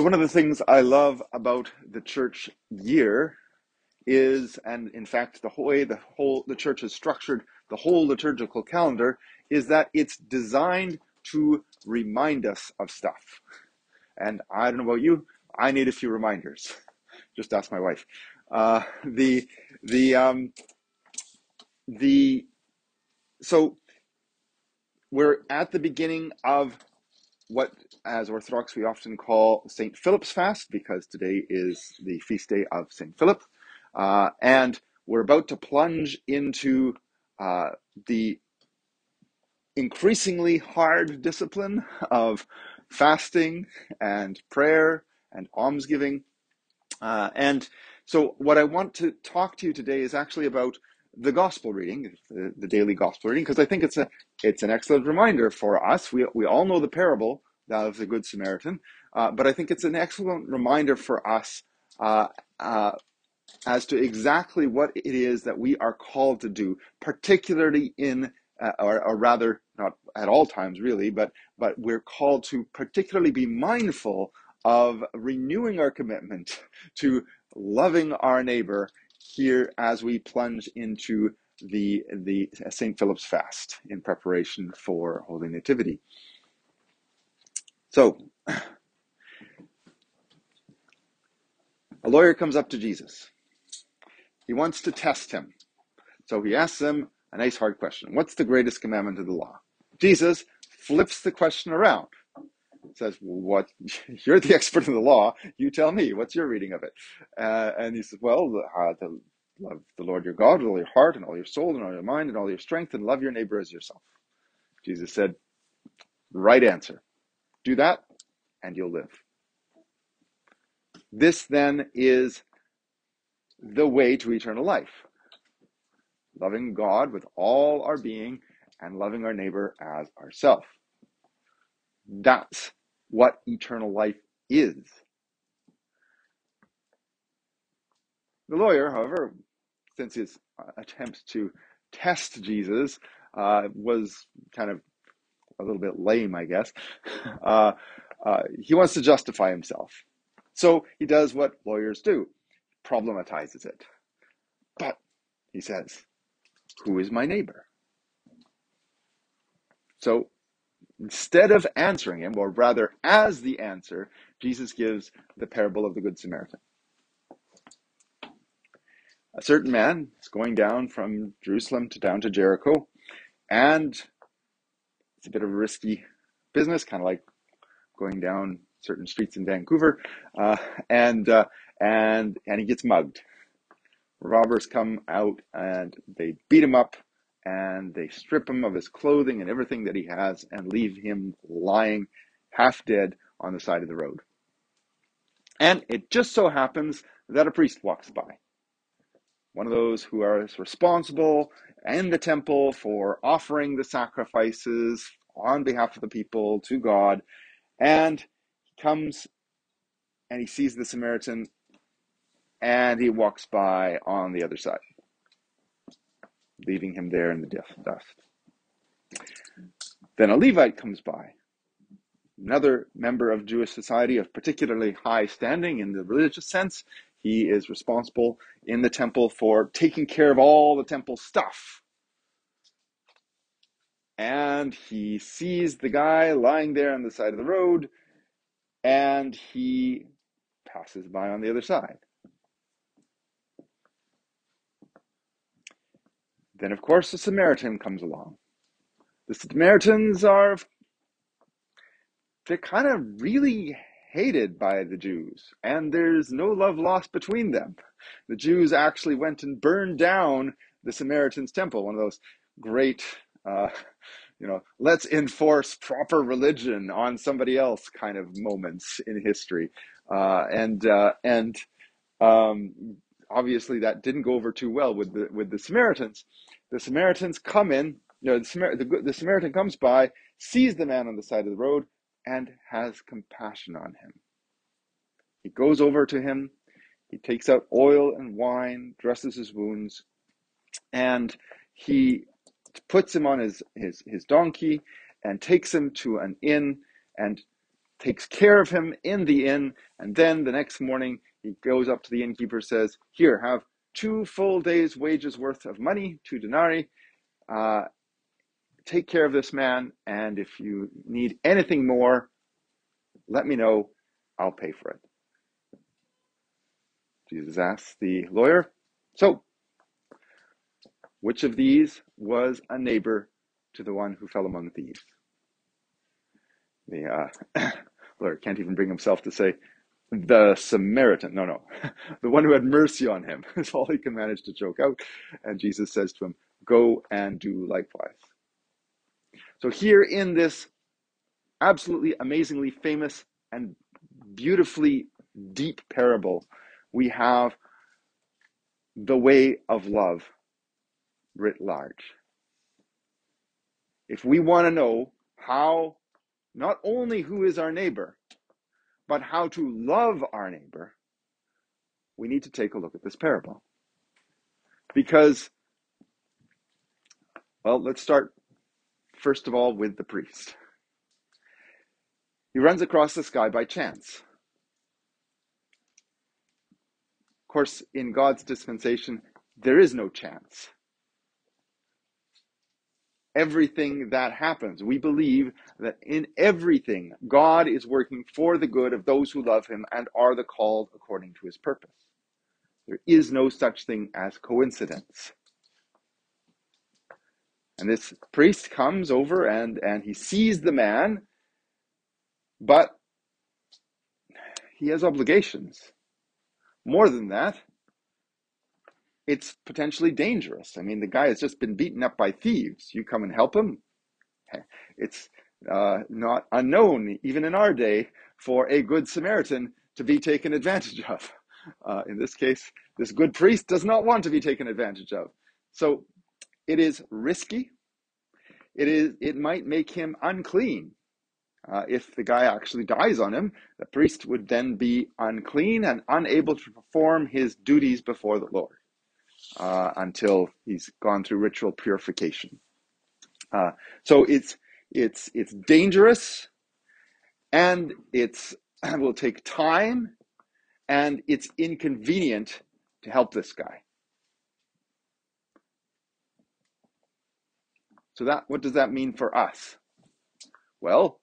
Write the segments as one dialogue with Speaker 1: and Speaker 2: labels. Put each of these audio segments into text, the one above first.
Speaker 1: So, one of the things I love about the church year is, and in fact, the way the whole the church is structured, the whole liturgical calendar is that it's designed to remind us of stuff. And I don't know about you, I need a few reminders. Just ask my wife. Uh, the the um, the so we're at the beginning of what, as Orthodox, we often call St. Philip's Fast because today is the feast day of St. Philip. Uh, and we're about to plunge into uh, the increasingly hard discipline of fasting and prayer and almsgiving. Uh, and so, what I want to talk to you today is actually about the gospel reading, the, the daily gospel reading, because I think it's a it's an excellent reminder for us. We we all know the parable of the Good Samaritan, uh, but I think it's an excellent reminder for us uh, uh, as to exactly what it is that we are called to do, particularly in, uh, or, or rather, not at all times really, but but we're called to particularly be mindful of renewing our commitment to loving our neighbor here as we plunge into the the St. Philip's fast in preparation for Holy Nativity. So, a lawyer comes up to Jesus. He wants to test him. So he asks him a nice hard question. What's the greatest commandment of the law? Jesus flips the question around. Says, "What? You're the expert in the law. You tell me. What's your reading of it?" Uh, and he says, "Well, uh, to love the Lord your God with all your heart and all your soul and all your mind and all your strength, and love your neighbor as yourself." Jesus said, "Right answer. Do that, and you'll live." This then is the way to eternal life. Loving God with all our being and loving our neighbor as ourself. That's what eternal life is. The lawyer, however, since his attempt to test Jesus uh, was kind of a little bit lame, I guess, uh, uh, he wants to justify himself. So he does what lawyers do problematizes it. But, he says, who is my neighbor? So instead of answering him, or rather as the answer, Jesus gives the parable of the Good Samaritan. A certain man is going down from Jerusalem to down to Jericho, and it's a bit of a risky business, kind of like going down certain streets in Vancouver, uh, and uh, and and he gets mugged. Robbers come out and they beat him up and they strip him of his clothing and everything that he has and leave him lying half dead on the side of the road. And it just so happens that a priest walks by. One of those who are responsible in the temple for offering the sacrifices on behalf of the people to God. And he comes and he sees the Samaritan and he walks by on the other side, leaving him there in the dust. Then a Levite comes by, another member of Jewish society of particularly high standing in the religious sense. He is responsible in the temple for taking care of all the temple stuff. And he sees the guy lying there on the side of the road, and he passes by on the other side. Then, of course, the Samaritan comes along. The Samaritans are, they're kind of really hated by the Jews, and there's no love lost between them. The Jews actually went and burned down the Samaritans' temple, one of those great, uh, you know, let's enforce proper religion on somebody else kind of moments in history. Uh, and, uh, and, um, obviously that didn't go over too well with the, with the Samaritans the Samaritans come in, you know, the, Samar- the, the Samaritan comes by, sees the man on the side of the road, and has compassion on him. He goes over to him, he takes out oil and wine, dresses his wounds, and he puts him on his, his, his donkey and takes him to an inn and takes care of him in the inn, and then the next morning he goes up to the innkeeper, says, "Here, have two full days' wages worth of money, two denarii. Uh, take care of this man, and if you need anything more, let me know. I'll pay for it." Jesus asks the lawyer, "So, which of these was a neighbor to the one who fell among thieves?" The uh, lawyer can't even bring himself to say, the Samaritan. No, no. the one who had mercy on him is all he can manage to choke out. And Jesus says to him, Go and do likewise. So, here in this absolutely amazingly famous and beautifully deep parable, we have the way of love writ large. If we want to know how, not only who is our neighbor, but how to love our neighbor, we need to take a look at this parable. Because, well, let's start first of all with the priest. He runs across this guy by chance. Of course, in God's dispensation, there is no chance everything that happens. We believe that in everything, God is working for the good of those who love him and are the called according to his purpose. There is no such thing as coincidence. And this priest comes over and, and he sees the man, but he has obligations. More than that, it's potentially dangerous. I mean, the guy has just been beaten up by thieves. You come and help him. It's uh, not unknown, even in our day, for a good Samaritan to be taken advantage of. Uh, in this case, this good priest does not want to be taken advantage of. So it is risky. It is. It might make him unclean. Uh, if the guy actually dies on him, the priest would then be unclean and unable to perform his duties before the Lord uh, until he's gone through ritual purification. Uh, so it's it's it's dangerous, and it's will take time, and it's inconvenient to help this guy. So that what does that mean for us? Well,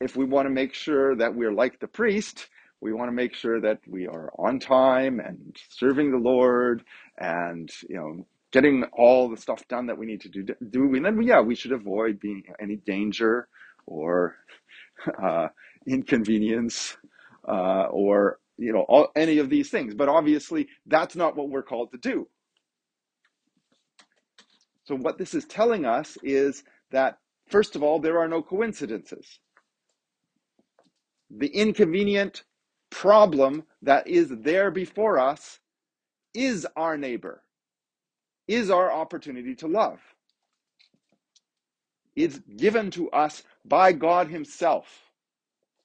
Speaker 1: if we want to make sure that we're like the priest, we want to make sure that we are on time and serving the Lord and you know getting all the stuff done that we need to do. Do and then yeah, we should avoid being any danger or uh, inconvenience uh, or you know all, any of these things. But obviously, that's not what we're called to do. So what this is telling us is that first of all, there are no coincidences. The inconvenient problem that is there before us is our neighbor, is our opportunity to love. It's given to us by God Himself.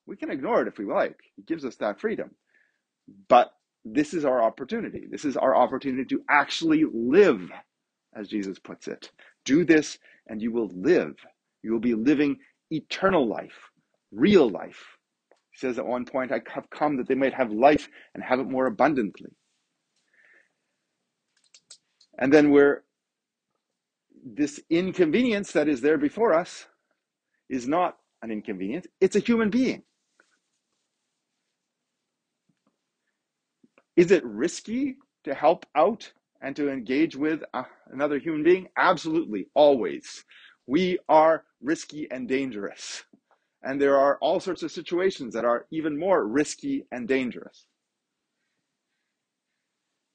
Speaker 1: We can ignore it if we like, He gives us that freedom. But this is our opportunity. This is our opportunity to actually live, as Jesus puts it. Do this and you will live. You will be living eternal life, real life. He says at one point, I have come that they might have life and have it more abundantly. And then we're this inconvenience that is there before us is not an inconvenience, it's a human being. Is it risky to help out and to engage with uh, another human being? Absolutely, always. We are risky and dangerous. And there are all sorts of situations that are even more risky and dangerous.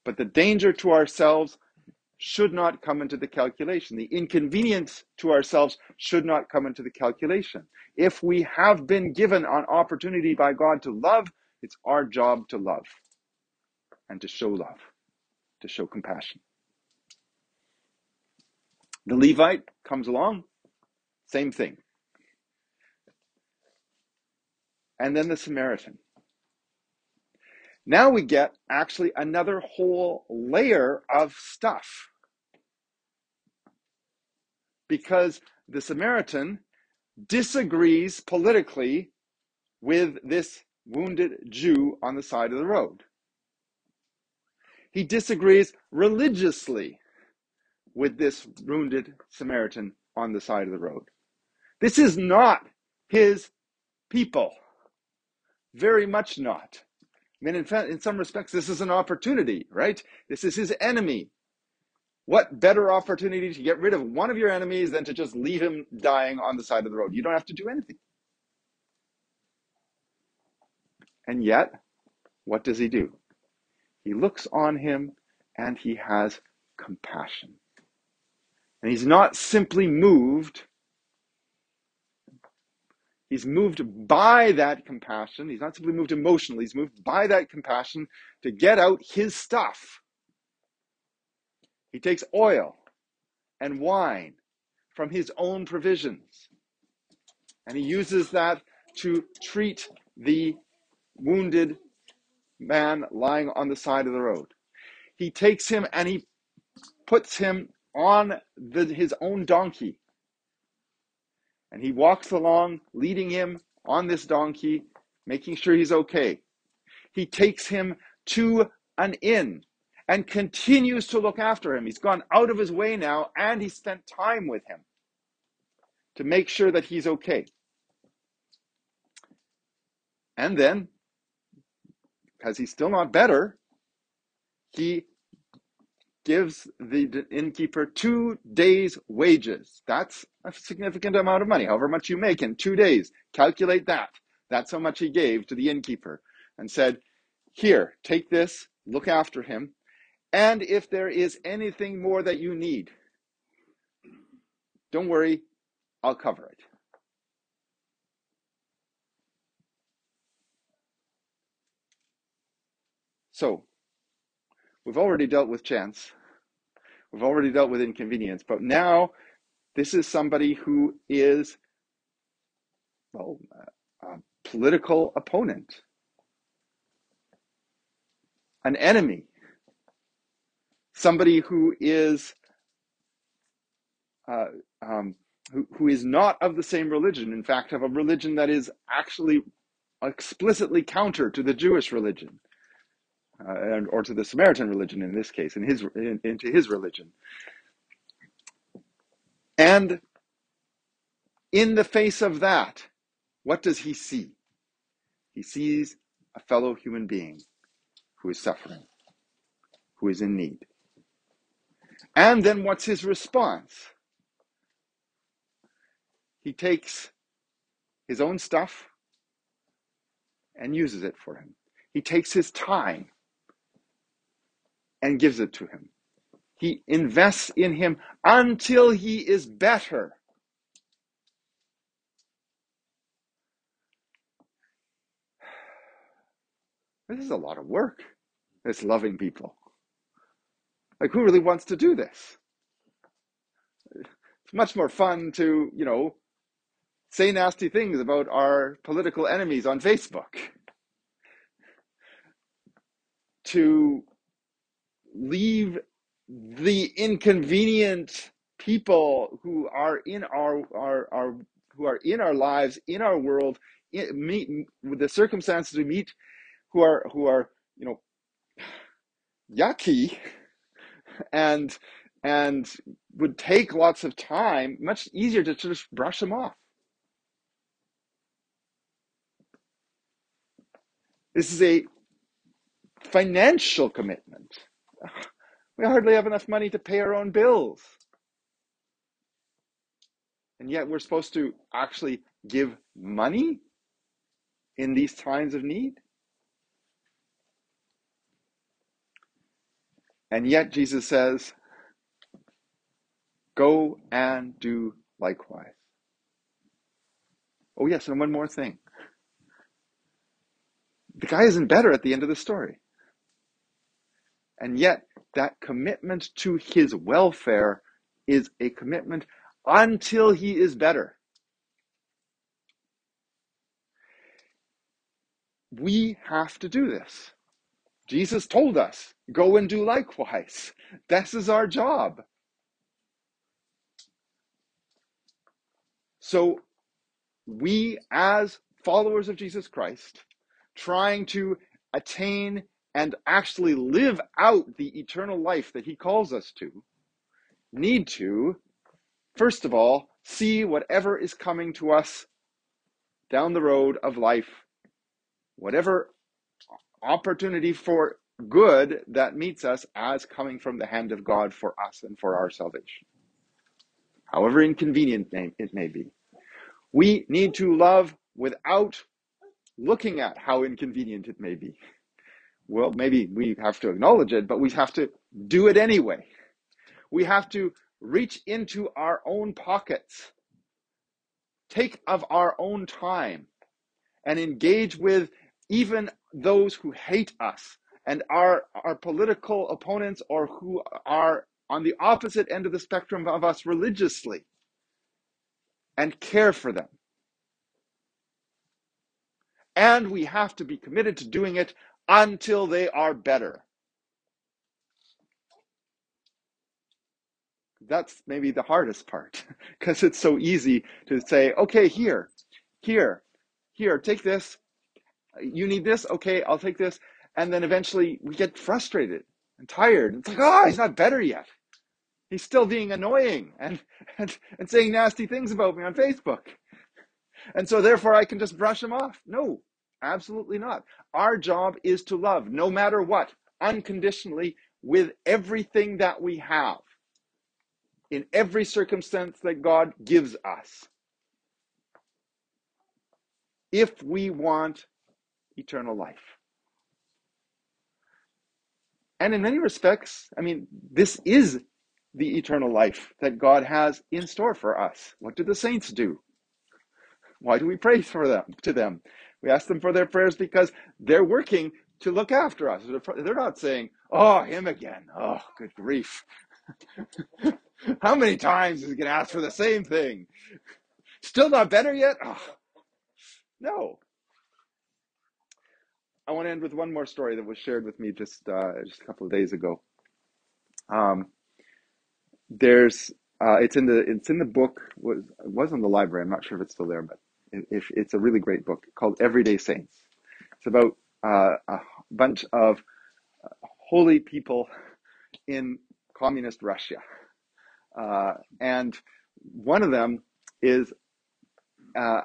Speaker 1: But the danger to ourselves should not come into the calculation. The inconvenience to ourselves should not come into the calculation. If we have been given an opportunity by God to love, it's our job to love and to show love, to show compassion. The Levite comes along, same thing. And then the Samaritan. Now we get actually another whole layer of stuff. Because the Samaritan disagrees politically with this wounded Jew on the side of the road. He disagrees religiously with this wounded Samaritan on the side of the road. This is not his people. Very much not. I mean, in, fact, in some respects, this is an opportunity, right? This is his enemy. What better opportunity to get rid of one of your enemies than to just leave him dying on the side of the road? You don't have to do anything. And yet, what does he do? He looks on him and he has compassion. And he's not simply moved, he's moved by that compassion. He's not simply moved emotionally, he's moved by that compassion to get out his stuff. He takes oil and wine from his own provisions, and he uses that to treat the wounded man lying on the side of the road. He takes him and he puts him on the, his own donkey. And he walks along, leading him on this donkey, making sure he's okay. He takes him to an inn and continues to look after him. He's gone out of his way now and he spent time with him to make sure that he's okay. And then because he's still not better, he gives the innkeeper two days' wages. That's a significant amount of money, however much you make in two days. Calculate that. That's how much he gave to the innkeeper and said, Here, take this, look after him, and if there is anything more that you need, don't worry, I'll cover it. So, we've already dealt with chance. We've already dealt with inconvenience, but now this is somebody who is, well, a political opponent, an enemy, somebody who is uh, um, who, who is not of the same religion. In fact, of a religion that is actually explicitly counter to the Jewish religion uh, and, or to the Samaritan religion in this case, in his in, into his religion. And in the face of that, what does he see? He sees a fellow human being who is suffering, who is in need. And then what's his response? He takes his own stuff and uses it for him. He takes his time and gives it to him. He invests in him until he is better. This is a lot of work. It's loving people. Like, who really wants to do this? It's much more fun to, you know, say nasty things about our political enemies on Facebook. To leave the inconvenient people who are in our, our, our who are in our lives, in our world, in, meet with the circumstances we meet, who are who are you know yucky, and and would take lots of time. Much easier to just brush them off. This is a financial commitment. We hardly have enough money to pay our own bills. And yet we're supposed to actually give money in these times of need. And yet Jesus says, go and do likewise. Oh, yes, and one more thing. The guy isn't better at the end of the story. And yet, that commitment to his welfare is a commitment until he is better. We have to do this. Jesus told us, go and do likewise. This is our job. So we as followers of Jesus Christ, trying to attain and actually live out the eternal life that he calls us to, need to, first of all, see whatever is coming to us down the road of life, whatever opportunity for good that meets us as coming from the hand of God for us and for our salvation. However inconvenient it may be. We need to love without looking at how inconvenient it may be. Well, maybe we have to acknowledge it, but we have to do it anyway. We have to reach into our own pockets, take of our own time, and engage with even those who hate us and are our political opponents or who are on the opposite end of the spectrum of us religiously and care for them. And we have to be committed to doing it until they are better. That's maybe the hardest part because it's so easy to say, okay, here, here, here, take this. You need this? Okay, I'll take this. And then eventually we get frustrated and tired. It's like, oh, he's not better yet. He's still being annoying and, and, and saying nasty things about me on Facebook. And so therefore I can just brush him off. No, absolutely not. Our job is to love no matter what, unconditionally, with everything that we have, in every circumstance that God gives us. If we want eternal life. And in many respects, I mean, this is the eternal life that God has in store for us. What do the saints do? Why do we pray for them to them? We ask them for their prayers because they're working to look after us. They're not saying, "Oh, him again." Oh, good grief! How many times is he going to ask for the same thing? Still not better yet? Oh. No, I want to end with one more story that was shared with me just uh, just a couple of days ago. Um, there's uh, it's in the it's in the book was it was in the library. I'm not sure if it's still there, but if it's a really great book called Everyday Saints. It's about uh, a bunch of holy people in communist Russia, uh, and one of them is uh,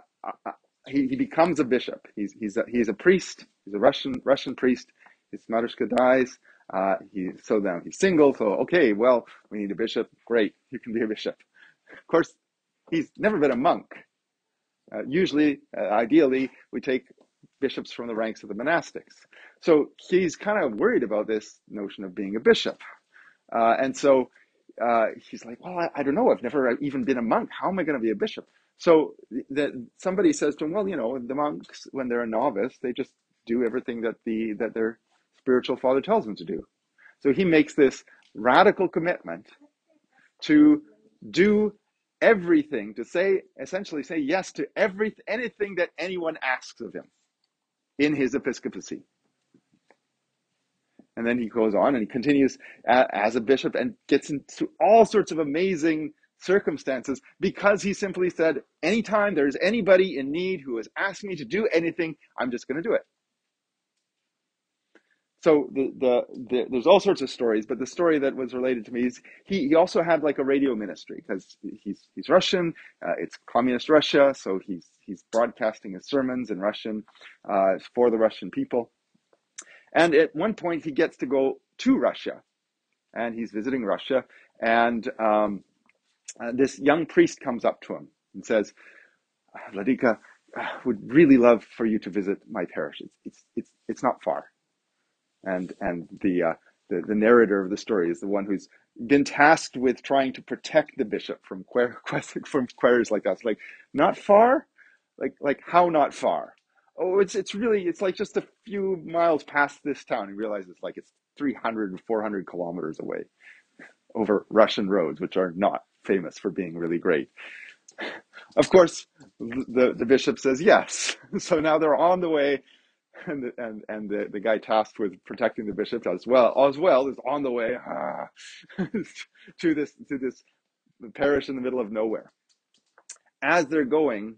Speaker 1: he, he becomes a bishop. He's he's a, he's a priest. He's a Russian Russian priest. His Matushka dies. Uh, he so now he's single. So okay, well we need a bishop. Great, you can be a bishop. Of course, he's never been a monk. Uh, usually, uh, ideally, we take bishops from the ranks of the monastics. So he's kind of worried about this notion of being a bishop. Uh, and so uh, he's like, well, I, I, don't know. I've never even been a monk. How am I going to be a bishop? So that somebody says to him, well, you know, the monks when they're a novice, they just do everything that the that their spiritual father tells them to do. So he makes this radical commitment to do everything, to say essentially say yes to every anything that anyone asks of him in his episcopacy. And then he goes on and he continues as a bishop and gets into all sorts of amazing circumstances because he simply said, anytime there's anybody in need who is asking me to do anything, I'm just going to do it. So the, the, the, there's all sorts of stories, but the story that was related to me is he, he also had like a radio ministry because he's he's Russian. Uh, it's communist Russia, so he's he's broadcasting his sermons in Russian uh, for the Russian people. And at one point, he gets to go to Russia, and he's visiting Russia, and um, uh, this young priest comes up to him and says, Vladika, would really love for you to visit my parish. It's, it's, it's, it's not far. And, and the, uh, the, the narrator of the story is the one who's been tasked with trying to protect the bishop from, from queries like that. It's like, not far? Like, like how not far? Oh, it's, it's really, it's like just a few miles past this town. He realizes like it's 300 and 400 kilometers away over Russian roads, which are not famous for being really great. Of course, the, the bishop says yes. So now they're on the way, and the, and, and the, the guy tasked with protecting the bishop as well as well is on the way ah, to this to this parish in the middle of nowhere. As they're going,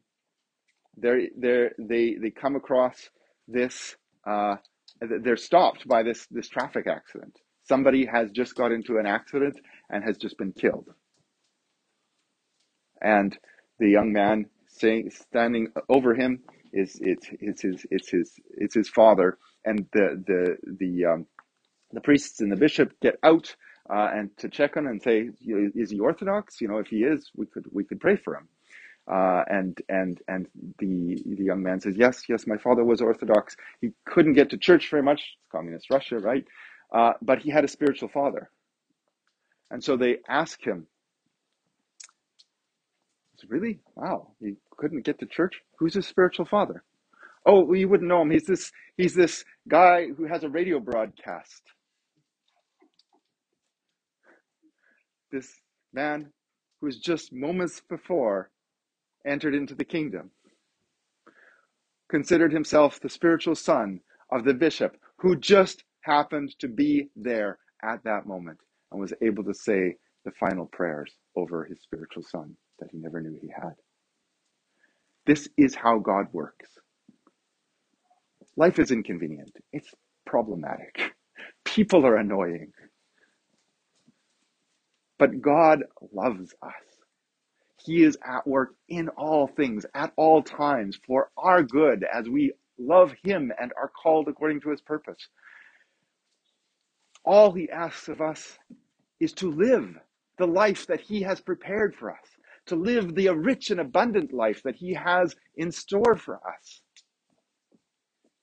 Speaker 1: they're, they're, they they come across this. Uh, they're stopped by this this traffic accident. Somebody has just got into an accident and has just been killed. And the young man saying, standing over him is it's it's his it's his it's his father, and the the the um, the priests and the bishop get out uh, and to check on and say, is he Orthodox? You know, if he is, we could we could pray for him. Uh, and and and the the young man says, yes, yes, my father was Orthodox. He couldn't get to church very much. It's communist Russia, right? Uh, but he had a spiritual father, and so they ask him, really? Wow, he couldn't get to church. Who's his spiritual father? Oh, well, you wouldn't know him. He's this he's this guy who has a radio broadcast. This man who's just moments before entered into the kingdom, considered himself the spiritual son of the bishop who just happened to be there at that moment and was able to say the final prayers over his spiritual son that he never knew he had. This is how God works. Life is inconvenient. It's problematic. People are annoying. But God loves us. He is at work in all things, at all times, for our good as we love Him and are called according to His purpose. All He asks of us is to live the life that He has prepared for us, to live the rich and abundant life that He has in store for us.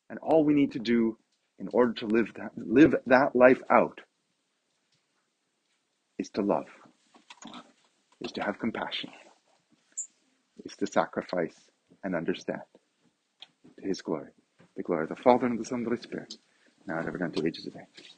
Speaker 1: And all we need to do in order to live that, live that life out is to love, is to have compassion is to sacrifice and understand to his glory, the glory of the Father and the Son and the Holy Spirit, now and ever unto ages of age.